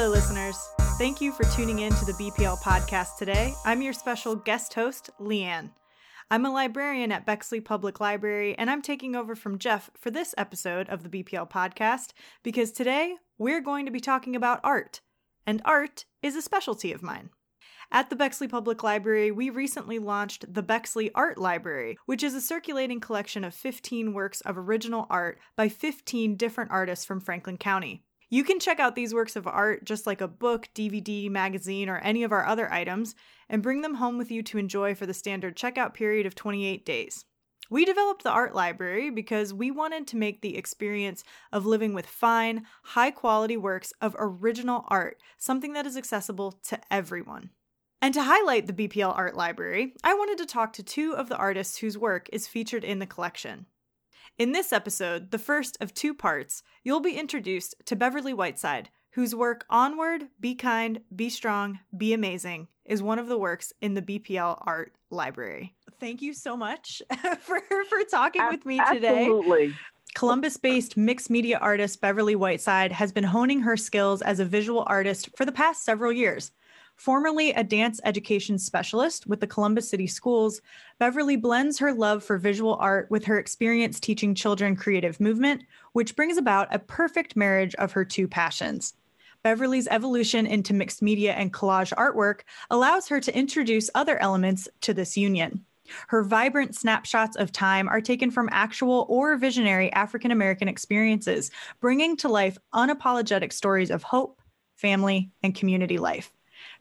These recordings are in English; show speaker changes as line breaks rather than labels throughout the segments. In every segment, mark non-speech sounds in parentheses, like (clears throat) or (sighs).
Hello, listeners. Thank you for tuning in to the BPL podcast today. I'm your special guest host, Leanne. I'm a librarian at Bexley Public Library, and I'm taking over from Jeff for this episode of the BPL podcast because today we're going to be talking about art, and art is a specialty of mine. At the Bexley Public Library, we recently launched the Bexley Art Library, which is a circulating collection of 15 works of original art by 15 different artists from Franklin County. You can check out these works of art just like a book, DVD, magazine, or any of our other items, and bring them home with you to enjoy for the standard checkout period of 28 days. We developed the art library because we wanted to make the experience of living with fine, high quality works of original art something that is accessible to everyone. And to highlight the BPL Art Library, I wanted to talk to two of the artists whose work is featured in the collection. In this episode, the first of two parts, you'll be introduced to Beverly Whiteside, whose work Onward, Be Kind, Be Strong, Be Amazing is one of the works in the BPL Art Library. Thank you so much (laughs) for, for talking with me today.
Absolutely.
Columbus based mixed media artist Beverly Whiteside has been honing her skills as a visual artist for the past several years. Formerly a dance education specialist with the Columbus City Schools, Beverly blends her love for visual art with her experience teaching children creative movement, which brings about a perfect marriage of her two passions. Beverly's evolution into mixed media and collage artwork allows her to introduce other elements to this union. Her vibrant snapshots of time are taken from actual or visionary African American experiences, bringing to life unapologetic stories of hope, family, and community life.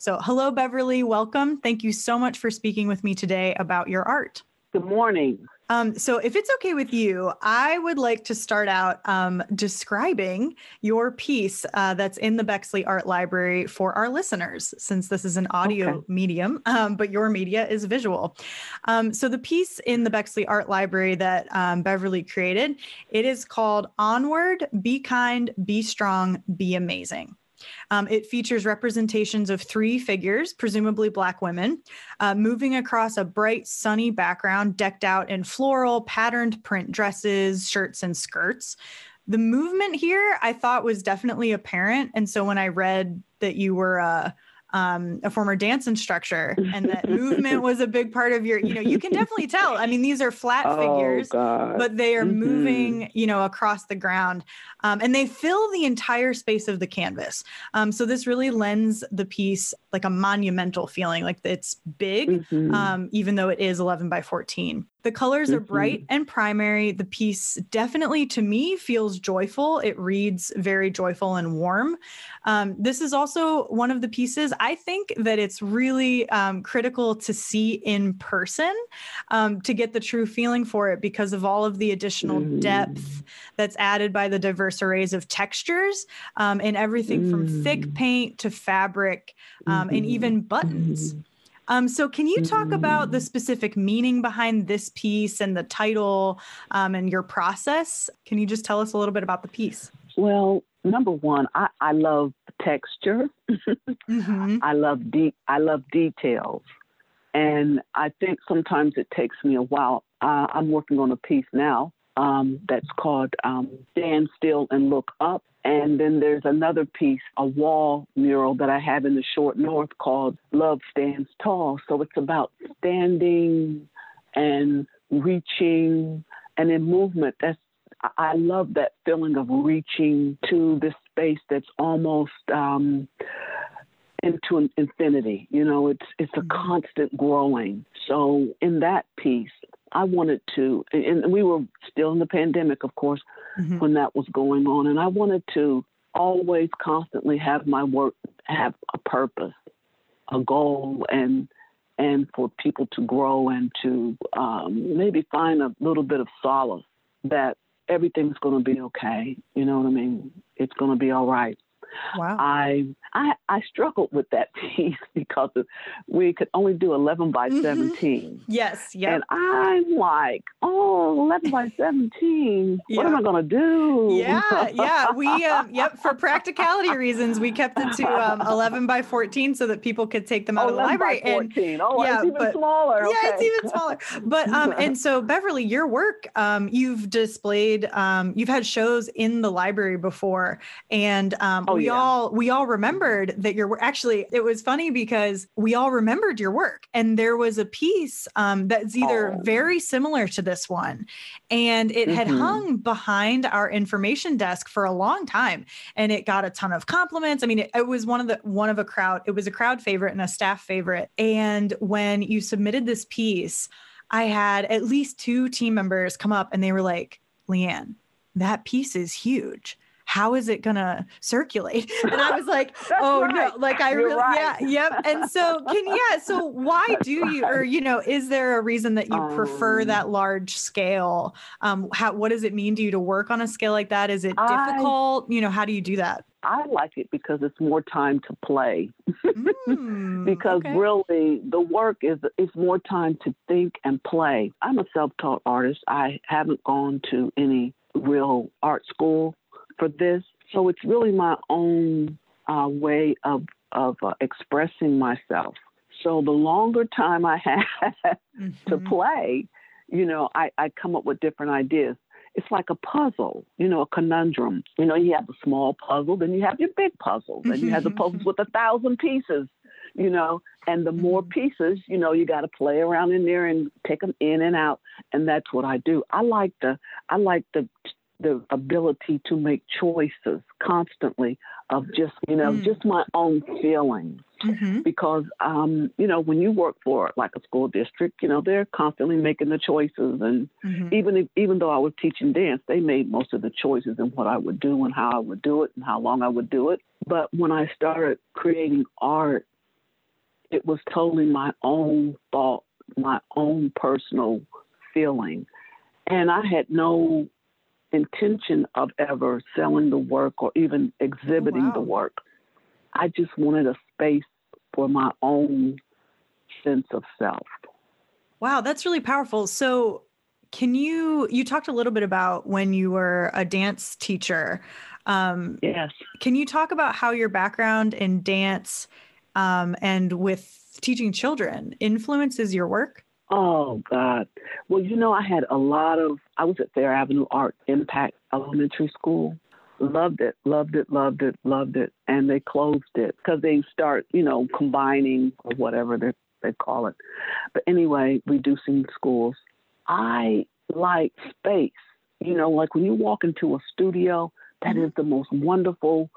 So, hello, Beverly. Welcome. Thank you so much for speaking with me today about your art.
Good morning.
Um, so, if it's okay with you, I would like to start out um, describing your piece uh, that's in the Bexley Art Library for our listeners, since this is an audio
Okay.
medium, um, but your media is visual. Um, so, the piece in the Bexley Art Library that um, Beverly created, it is called "Onward: Be Kind, Be Strong, Be Amazing." Um, it features representations of three figures, presumably Black women, uh, moving across a bright, sunny background decked out in floral, patterned print dresses, shirts, and skirts. The movement here I thought was definitely apparent. And so when I read that you were uh, um, a former dance instructor and that (laughs) movement was a big part of your, you know, you can definitely tell. I mean, these are flat figures
Oh God.
but they are
Mhm.
moving you know across the ground um, and they fill the entire space of the canvas um, so this really lends the piece like a monumental feeling like it's big
Mhm.
um, even though it is 11 by 14 the colors are bright and primary the piece definitely to me feels joyful it reads very joyful and warm um, this is also one of the pieces i think that it's really um, critical to see in person um, to get the true feeling for it because of all of the additional
Mm.
depth that's added by the diverse arrays of textures um, and everything from thick
Mm.
paint to fabric um, and even buttons.
Mhm.
Um, so, can you talk about the
Mm.
specific meaning behind this piece and the title um, and your process? Can you just tell us a little bit about the piece?
Well, number one, I, I love texture.
Mm-hmm. (laughs)
I love deep. I love details, and I think sometimes it takes me a while. Uh, I'm working on a piece now um, that's called um, "Stand Still and Look Up," and then there's another piece, a wall mural that I have in the Short North called "Love Stands Tall." So it's about standing and reaching and in movement. That's I- love that feeling of reaching to this space that's almost um, into an infinity. You know, it's it's a
Mhm.
constant growing. So in that piece, I wanted to, and we were still in the pandemic, of course,
Mhm.
when that was going on, and I wanted to always constantly have my work have a purpose, a goal, and and for people to grow and to um, maybe find a little bit of solace that everything's going to be okay. You know what I mean? It's going to be all right.
Wow.
I I I struggled with that (laughs) piece because of, we could only do 11 by
Mhm.
17.
yes. Yeah.
And I'm like, oh, 11 by 17. What am I going to do?
Yeah, yeah. We, (laughs) um, yep, for practicality reasons, we kept it to um, 11 by 14 so that people could take them out
Oh,
of the
11 by
library. And
14. oh,
yeah,
it's even
but-
smaller.
yeah, it's even smaller. But (laughs) um, and so Beverly, your work, um, you've displayed, um, you've had shows in the library before, and um,
Oh,
we yeah. all we all remembered that your work. Actually, it was funny because we all remembered your work, and there was a piece um, that's either oh. very similar to this one, and it mm-hmm. had hung behind our information desk for a long time, and it got a ton of compliments. I mean, it, it was one of the one of a crowd. It was a crowd favorite and a staff favorite. And when you submitted this piece, I had at least two team members come up and they were like, Leanne, that piece is huge how is it going to circulate? (laughs) And I was like, oh right. no, like I You're really, right. yeah, yep. And so can, yeah. So why do you, or, you know, is there a reason that you um, prefer that large scale? Um, how, what does it mean to you to work on a scale like that? Is it difficult? I, you know, how do you do that?
I like it because it's more time to play. (laughs) mm, because okay. really the work is it's more time to think and play. I'm a self-taught artist. I haven't gone to any real art school for this. So it's really my own uh, way of of uh, expressing myself. So the longer time I (laughs) have mm-hmm. to play, you know, I, I come up with different ideas. It's like a puzzle, you know, a conundrum. You know, you have a small puzzle, then you have your big puzzle, then you have the puzzles with a thousand pieces, you know, and the more mm-hmm. pieces, you know, you got to play around in there and take them in and out, and that's what I do. I like the I like the the ability to make choices constantly of just you know mm. just my own feelings mm-hmm. because um, you know when you work for like a school district you know they're constantly making the choices and mm-hmm. even if, even though I was teaching dance they made most of the choices in what I would do and how I would do it and how long I would do it but when I started creating art it was totally my own thought my own personal feeling and I had no intention of ever selling the work or even exhibiting wow. the work. I just wanted a space for my own sense of self.
Wow, that's really powerful. So, can you you talked a little bit about when you were a dance teacher?
Um, yes.
Can you talk about how your background in dance um, and with teaching children influences your work?
Oh God. Well, you know, I had a lot of. I was at Fair Avenue Art Impact Elementary School. Loved it, loved it, loved it, loved it, and they closed it because they start, you know, combining or whatever they they call it. But anyway, reducing schools. I like space. You know, like when you walk into a studio, that mm-hmm. the most wonderful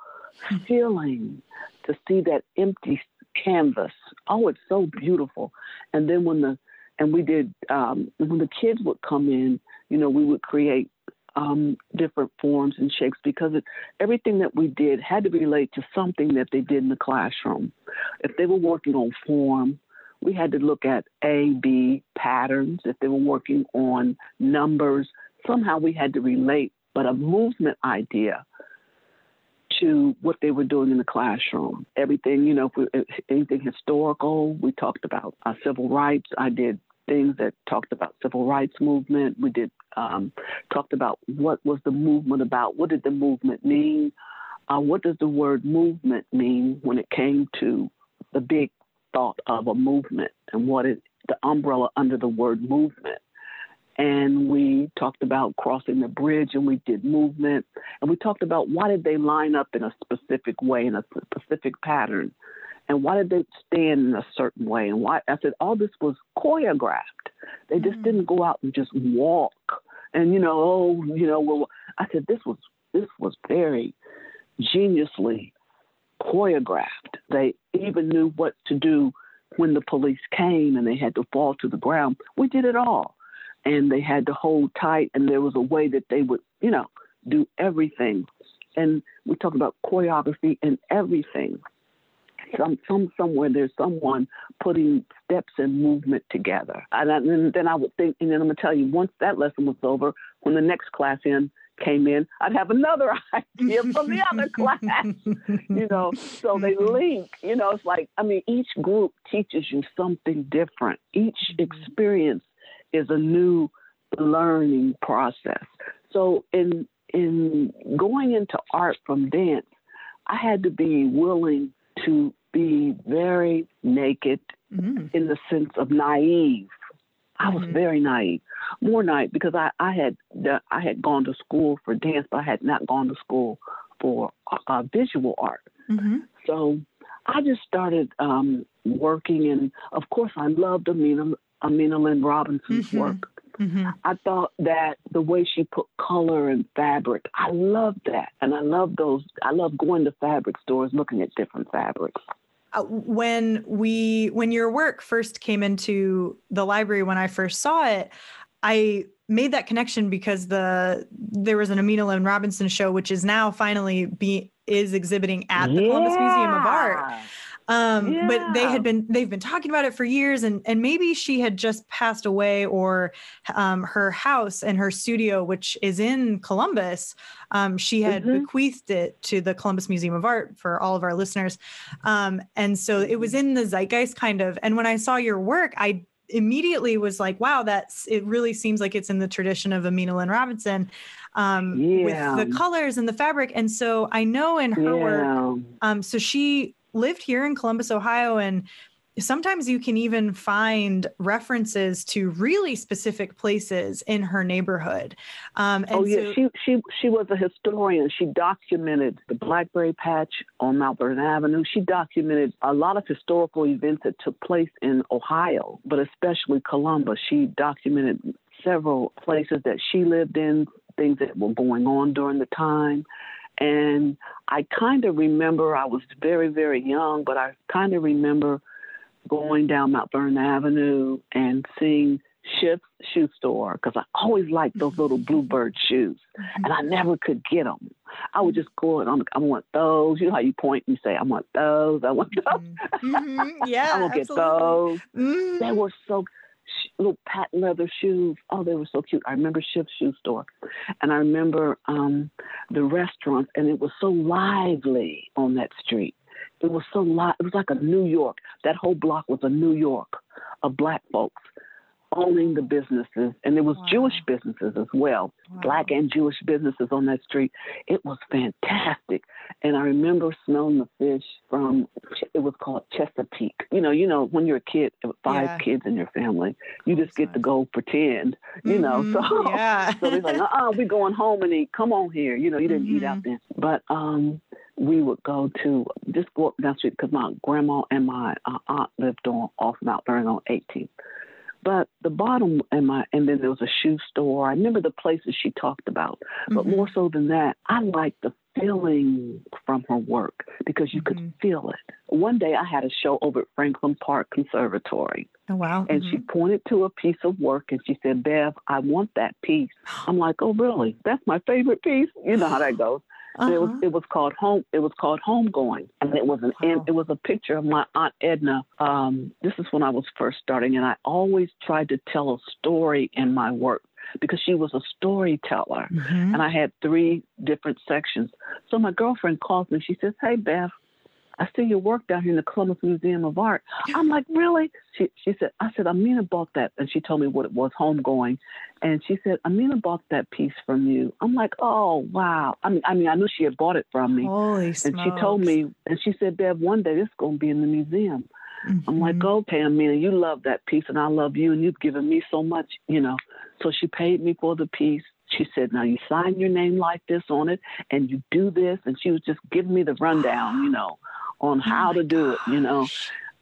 feeling to see that empty canvas. Oh, it's so beautiful. And then when the and we did um, when the kids would come in, you know, we would create um, different forms and shapes because it, everything that we did had to relate to something that they did in the classroom. If they were working on form, we had to look at A, B patterns. If they were working on numbers, somehow we had to relate, but a movement idea to what they were doing in the classroom. Everything, you know, we, anything historical, we talked about uh, civil rights. I did things that talked about civil rights movement. We did um, talked about what was the movement about. What did the movement mean? Uh, what does the word movement mean when it came to the big thought of a movement and what is the umbrella under the word movement? and we talked about crossing the bridge and we did movement and we talked about why did they line up in a specific way in a specific pattern and why did they stand in a certain way? And why i said all this was choreographed they just mm. didn't go out and just walk. And you know oh you know well i said this was this was very geniusly choreographed. They even knew what to do when the police came and they had to fall to the ground. We did it all. And they had to hold tight and there was a way that they would you know do everything. And we talk about choreography and everything some some somewhere there's someone putting steps and movement together and, I, and then i would think and then i'm going to tell you once that lesson was over when the next class in came in i'd have another (laughs) idea from the other (laughs) class you know so they mm-hmm. link you know it's like i mean each group teaches you something different each mm-hmm. experience is a new learning process. So in in going into art from dance, I had to be willing to be very naked mm-hmm. in the sense of naive. I was mm-hmm. very naive, more naive because I, I had I had gone to school for dance, but I had not gone to school for uh, visual art. Mm-hmm. So I just started um, working, and of course, I loved Aminah, Aminah Lynn Robinson's mm-hmm. work. Mm-hmm. I thought that the way she put color and fabric, I loved that. And I love those, I love going to fabric stores looking at different fabrics.
Uh, when we when your work first came into the library when I first saw it, I made that connection because the there was an Aminah Lynn Robinson show, which is now finally be is exhibiting at the yeah. Columbus Museum of Art. Um, yeah. but they had been they've been talking about it for years and and maybe she had just passed away or um, her house and her studio which is in Columbus um, she had mm-hmm. bequeathed it to the Columbus Museum of Art for all of our listeners um, and so it was in the zeitgeist kind of and when I saw your work I immediately was like wow that's it really seems like it's in the tradition of Aminah Lynn Robinson um, yeah. with the colors and the fabric and so I know in her yeah. work um, so she lived here in Columbus, Ohio, and sometimes you can even find references to really specific places in her neighborhood.
Um, oh yeah, so, she she she was a historian. She documented the Blackberry Patch on Mount Vernon Avenue. She documented a lot of historical events that took place in Ohio, but especially Columbus. She documented several places that she lived in, things that were going on during the time. And I kind of remember, I was very, very young, but I kind of remember going down Mount Vernon Avenue and seeing Schiff's shoe store because I always liked those little mm-hmm. bluebird shoes, mm-hmm. and I never could get them. I would just go and I'm, I want those. You know how you point and you say, "I want those. I want those."
Mm-hmm. (laughs) Yeah,
I want to get those. Mm-hmm. They were so little patent leather shoes. Oh, they were so cute. I remember Schiff's shoe store, and I remember um, the restaurants, and it was so lively on that street. It was so live. It was like a New York. That whole block was a New York of black folks owning the businesses, and there was wow. Jewish businesses as well, wow. black and Jewish businesses on that street. It was fantastic, and I remember smelling the fish from. It was called Chesapeake. You know, you know, when you're a kid, five yeah. kids in your family, you just get to go pretend. You mm-hmm. know, (laughs) so yeah. so they're like, uh, uh-uh, we going home and eat. Come on here. You know, you didn't mm-hmm. eat out mm-hmm. then, but um we would go to just go up down the street because my grandma and my uh, aunt lived on off Mount Vernon on 18th. But the bottom and my and then there was a shoe store. I remember the places she talked about. Mm-hmm. But more so than that, I like the feeling from her work because you mm-hmm. could feel it. One day I had a show over at Franklin Park Conservatory.
Oh wow.
And mm-hmm. she pointed to a piece of work and she said, Bev, I want that piece. I'm like, Oh really? That's my favorite piece. You know how that goes. Uh-huh. It was it was called home. It was called homegoing, and it was an wow. it was a picture of my aunt Edna. Um, this is when I was first starting, and I always tried to tell a story in my work because she was a storyteller, mm-hmm. and I had three different sections. So my girlfriend calls me. She says, "Hey Beth, I see your work down here in the Columbus Museum of Art. I'm like, really? She she said, I said, Aminah bought that, and she told me what it was, homegoing, and she said, Aminah bought that piece from you. I'm like, oh wow. I mean, I mean, I knew she had bought it from me.
Holy
and
smokes.
she told me, and she said, Bev, one day this is gonna be in the museum. Mm-hmm. I'm like, mm-hmm. okay, Aminah, you love that piece, and I love you, and you've given me so much, you know. So she paid me for the piece. She said, now you sign your name like this on it, and you do this, and she was just giving me the rundown, you know on oh how oh to do gosh. it, you know.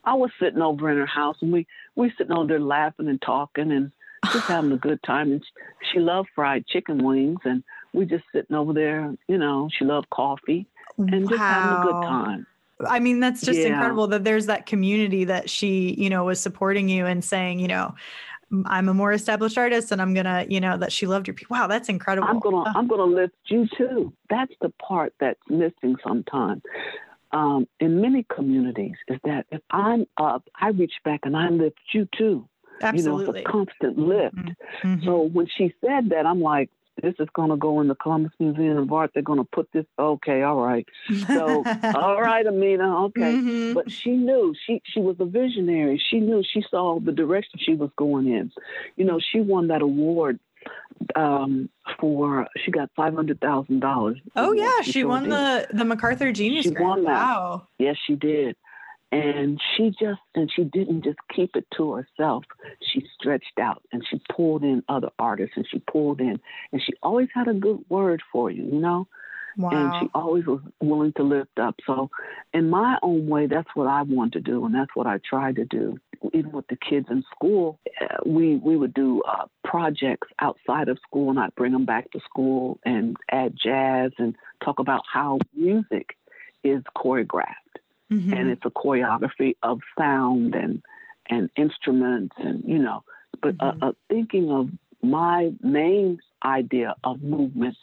I was sitting over in her house and we we sitting over there laughing and talking and just (sighs) having a good time. And she, she loved fried chicken wings and we just sitting over there, you know. She loved coffee and wow. just having a good time.
I mean, that's just yeah. incredible that there's that community that she, you know, was supporting you and saying, you know, I'm a more established artist and I'm gonna, you know, that she loved your people. wow, that's incredible.
I'm gonna I'm gonna lift you too. That's the part that's missing sometimes um, in many communities is that if I'm up, I reach back and I lift you too.
Absolutely.
You know, it's a constant lift.
Mm-hmm. mm-hmm.
So when she said that, I'm like, this is going to go in the Columbus Museum of Art. They're going to put this. Okay, all right. So, (laughs) all right, Aminah. Okay, mm-hmm. but she knew she she was a visionary. She knew she saw the direction she was going in. You know, she won that award um, for she got five hundred thousand dollars.
Oh yeah, she, she won did. the the MacArthur Genius
she
Grant.
Won that.
Wow.
Yes, she did. And she just and she didn't just keep it to herself. She stretched out and she pulled in other artists and she pulled in and she always had a good word for you, you know.
Wow.
And she always was willing to lift up. So, in my own way, that's what I want to do, and that's what I try to do. Even with the kids in school, uh, we we would do uh, projects outside of school, and I'd bring them back to school and add jazz and talk about how music is choreographed,
Mhm.
and it's a choreography of sound and and instruments, and you know, but uh,
Mhm.
uh, thinking of my main idea of movement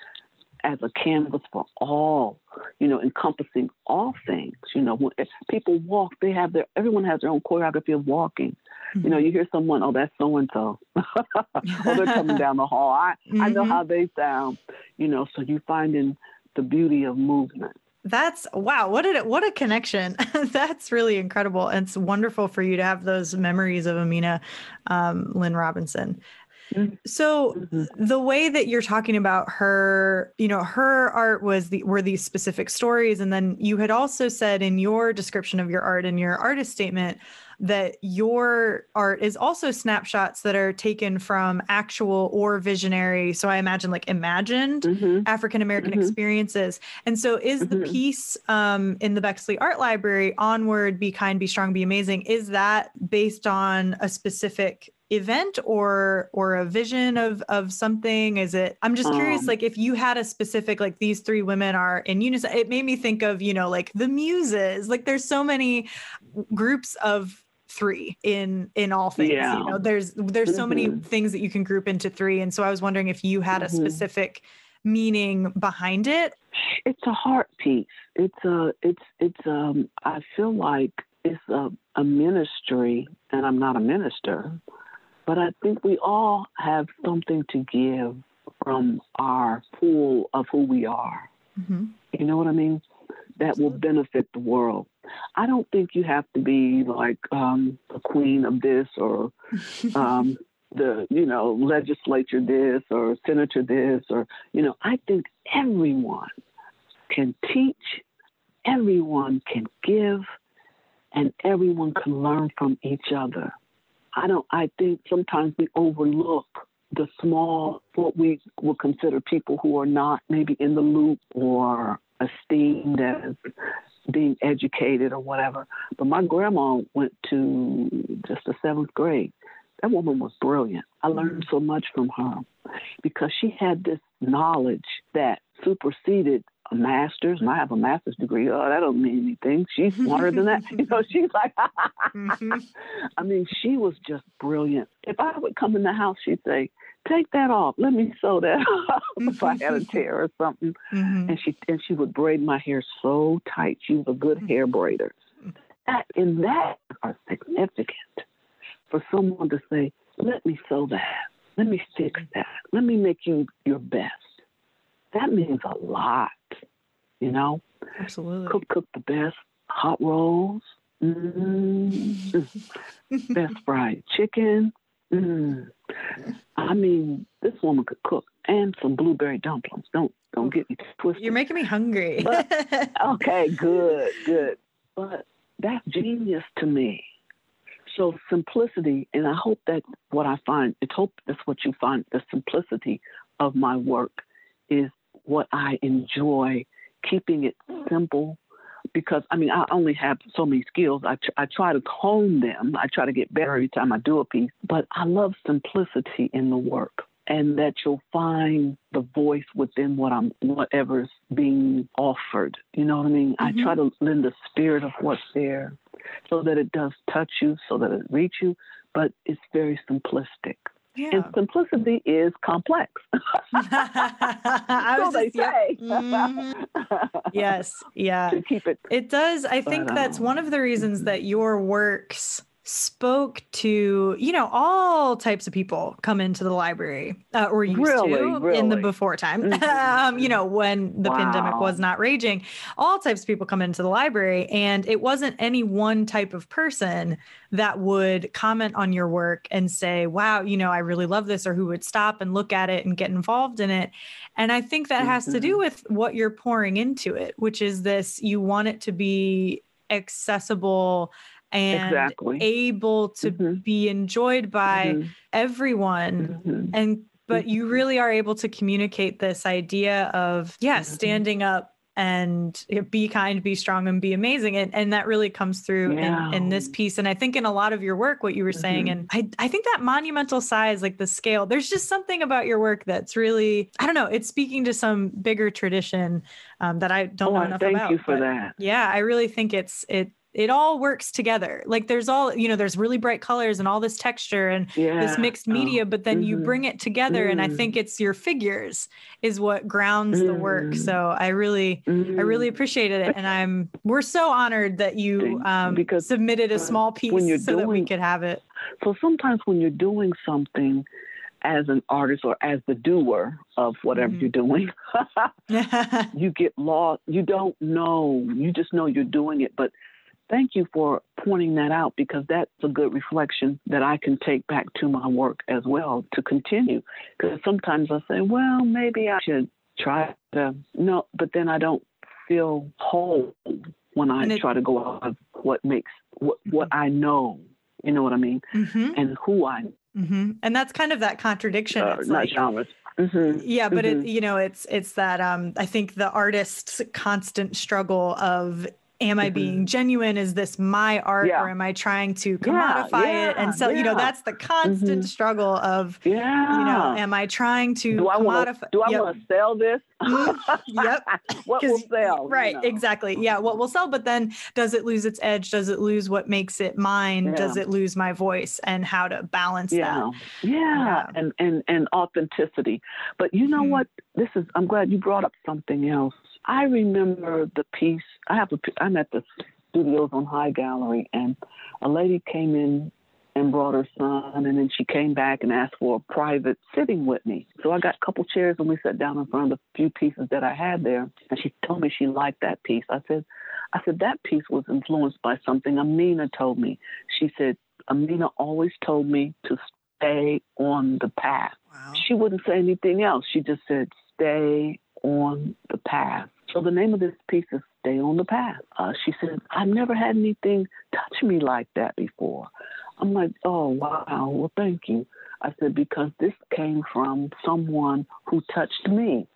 as a canvas for all, you know, encompassing all things. You know, when people walk, they have their everyone has their own choreography of walking. You know, you hear someone, oh, that's so and so, oh, they're coming down the hall. I I know
Mhm.
how they sound. You know, so you finding the beauty of movement.
That's wow, what a what a connection. (laughs) That's really incredible. And it's wonderful for you to have those memories of Aminah um, Lynn Robinson.
Mhm.
So
Mhm.
the way that you're talking about her, you know, her art was the were these specific stories. And then you had also said in your description of your art in your artist statement that your art is also snapshots that are taken from actual or visionary. So I imagine like imagined
Mhm.
African American
Mhm.
experiences. And so, is the
Mhm.
piece um, in the Bexley Art Library, Onward, Be Kind, Be Strong, Be Amazing, is that based on a specific event or or a vision of of something is it i'm just curious
Um,
like if you had a specific like these three women are in unison it made me think of you know like the muses like there's so many groups of three in in all things
Yeah.
you know there's there's so many
Mhm.
things that you can group into three and so i was wondering if you had a
Mhm.
specific meaning behind it
it's a heart piece. It's a it's it's um I feel like it's a, a ministry and I'm not a minister, but I think we all have something to give from our pool of who we are.
Mhm.
You know what I mean? That will benefit the world. I don't think you have to be like um, the queen of this or (laughs) um, the you know legislature this or senator this or you know I think everyone can teach, everyone can give, and everyone can learn from each other. I don't. I think sometimes we overlook the small, what we would consider people who are not maybe in the loop or esteemed as being educated or whatever. But my grandma went to just the seventh grade. That woman was brilliant. I learned so much from her because she had this knowledge that superseded a master's, and I have a master's degree. Oh, that don't mean anything. She's smarter than that. (laughs) You know, she's like,
Mhm. (laughs)
I mean, she was just brilliant. If I would come in the house, she'd say, "Take that off. Let me sew that (laughs) off." if I had a tear or something,
Mhm.
and she and she would braid my hair so tight. She was a good hair braider. That and that are significant for someone to say, "Let me sew that. Let me fix that. Let me make you your best." That means a lot, you know.
absolutely
Cook cook the best hot rolls. Mm. (laughs) best fried chicken. Mm. I mean, this woman could cook and some blueberry dumplings. Don't don't get me twisted.
you're making me hungry (laughs)
okay, good, good. But that's genius to me. So simplicity, and I hope that what I find, it's hope that's what you find. The simplicity of my work is what I enjoy, keeping it simple. Because I mean, I only have so many skills. I, tr- I try to hone them. I try to get better every time I do a piece. But I love simplicity in the work and that you'll find the voice within what I'm whatever's being offered. You know what I mean? I try mm-hmm. to lend the spirit of what's there so that it does touch you, so that it reaches you, but it's very simplistic. And simplicity is complex. (laughs) (laughs)
I
so
was
they
just,
say.
Mhm. (laughs) yes yeah
to keep it
It does. I think
But,
that's
um,
one of the reasons that your works spoke to, you know, all types of people come into the library uh, or used
Really,
to in the before time, (laughs)
Mhm.
um, you know, when the pandemic was not raging. All types of people come into the library, and it wasn't any one type of person that would comment on your work and say, wow, you know, I really love this, or who would stop and look at it and get involved in it. And I think that has to do
Mhm.
with what you're pouring into it, which is this you want it to be accessible and
exactly.
able to
Mhm.
be enjoyed by
Mhm.
everyone
Mhm.
and but you really are able to communicate this idea of yeah mm-hmm. standing up and be kind be strong and be amazing and, and that really comes through yeah. in, in this piece and i think in a lot of your work what you were saying mm-hmm. and I, I think that monumental size like the scale there's just something about your work that's really i don't know it's speaking to some bigger tradition um, that i don't
oh,
know enough
thank
about
you for that
yeah i really think it's it it all works together. Like there's all, you know, there's really bright colors and all this texture and yeah. this mixed media, oh. but then mm-hmm. you bring it together. Mm. And I think mm. it's your figures is what grounds mm. the work. Mm. So I really, mm. I really mm. appreciated it. And I'm, we're so honored that you um, because submitted a small piece so doing, that we could have it.
So sometimes when you're doing something, as an artist or as the doer of whatever mm-hmm. you're doing, (laughs) (laughs) you get lost. You don't know. You just know you're doing it, but thank you for pointing that out because that's a good reflection that I can take back to my work as well to continue. Because sometimes I say, well, maybe I should try to, no, but then I don't feel whole when I it, try to go out of what makes, what, what I know, you know what I mean? Mm-hmm. And who I
mm-hmm. And that's kind of that contradiction.
Uh, not like, genres.
Mm-hmm. Yeah, but mm-hmm. it you know it's it's that um I think the artist's constant struggle of am I being genuine? Is this my art yeah. or am I trying to commodify yeah, yeah, it? And so, you know, that's the constant mm-hmm. struggle of, yeah. you know, am I trying to
do I
commodify?
Wanna, do I yep. want to sell this?
Mm-hmm. yep. (laughs)
what will sell?
Right.
You know?
Exactly. Yeah. What will sell? But then does it lose its edge? Does it lose what makes it mine? Does it lose my voice and how to balance
that? Yeah. And, and, and authenticity. But you know mm-hmm. what? This is, I'm glad you brought up something else I remember the piece. I have a. I'm at the studios on High Gallery, and a lady came in and brought her son, and then she came back and asked for a private sitting with me. So I got a couple chairs, and we sat down in front of the few pieces that I had there. And she told me she liked that piece. I said, I said that piece was influenced by something Aminah told me. She said Aminah always told me to stay on the path. Wow. She wouldn't say anything else. She just said stay on the path. So the name of this piece is Stay on the Path. Uh, she said, I've never had anything touch me like that before. I'm like, oh, wow. Well, thank you. I said, because this came from someone who touched me.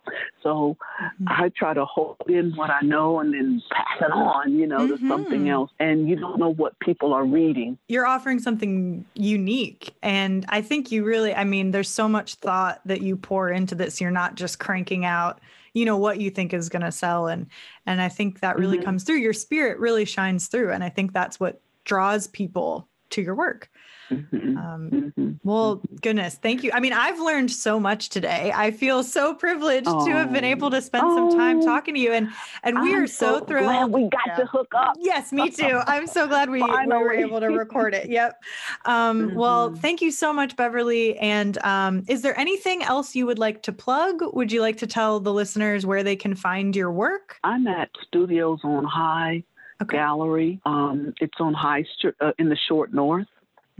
So mm-hmm. I try to hold in what I know and then pass it on, you know, mm-hmm. to something else. And you don't know what people are reading.
You're offering something unique. And I think you really, I mean, there's so much thought that you pour into this. You're not just cranking out you know what you think is going to sell and and i think that really mm-hmm. comes through your spirit really shines through and i think that's what draws people to your work Mm-hmm. Um, mm-hmm. Well, goodness, thank you. I mean, I've learned so much today. I feel so privileged oh. to have been able to spend oh. some time talking to you, and and we
I'm
are so,
so
thrilled.
we got yeah. to hook up.
Yes, me too. I'm so glad we, we were able to record it. Yep. Um, mm-hmm. Well, thank you so much, Beverly. And um, is there anything else you would like to plug? Would you like to tell the listeners where they can find your work?
I'm at Studios on High okay. Gallery. Um, it's on High Street uh, in the Short North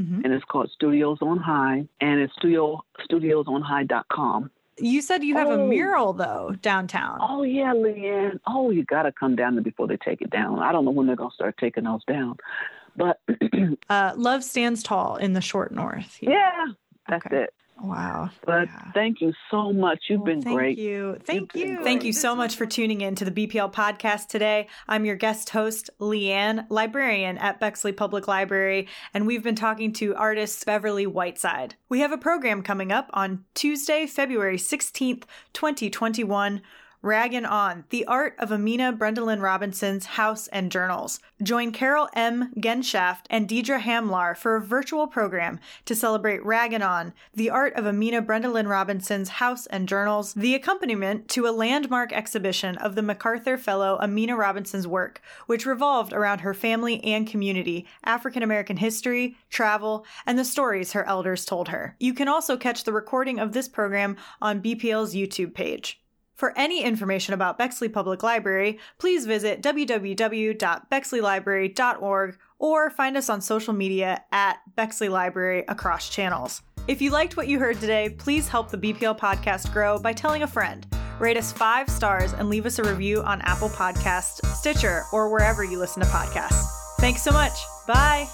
mm-hmm. and it's called Studios on High, and it's studio studiosonhigh.com.
You said you have oh. a mural though downtown.
Oh yeah, Leanne. Oh, you got to come down there before they take it down. I don't know when they're gonna start taking those down, but (clears throat)
uh, love stands tall in the short north.
Yeah, yeah that's okay. it.
Wow.
But
yeah.
thank you so much. You've
well,
been
thank
great.
You. Thank You've you. Thank you so much for tuning in to the BPL podcast today. I'm your guest host, Leanne, librarian at Bexley Public Library, and we've been talking to artist Beverly Whiteside. We have a program coming up on Tuesday, February 16th, 2021 Raggin' On, The Art of Aminah Brenda Lynn Robinson's House and Journals. Join Carole M. Genshaft and Deidre Hamlar for a virtual program to celebrate Raggin' On, The Art of Aminah Brenda Lynn Robinson's House and Journals, the accompaniment to a landmark exhibition of the MacArthur Fellow Aminah Robinson's work, which revolved around her family and community, African American history, travel, and the stories her elders told her. You can also catch the recording of this program on BPL's YouTube page. For any information about Bexley Public Library, please visit www.bexleylibrary.org or find us on social media at Bexley Library across channels. If you liked what you heard today, please help the BPL podcast grow by telling a friend. Rate us five stars and leave us a review on Apple Podcasts, Stitcher, or wherever you listen to podcasts. Thanks so much. Bye.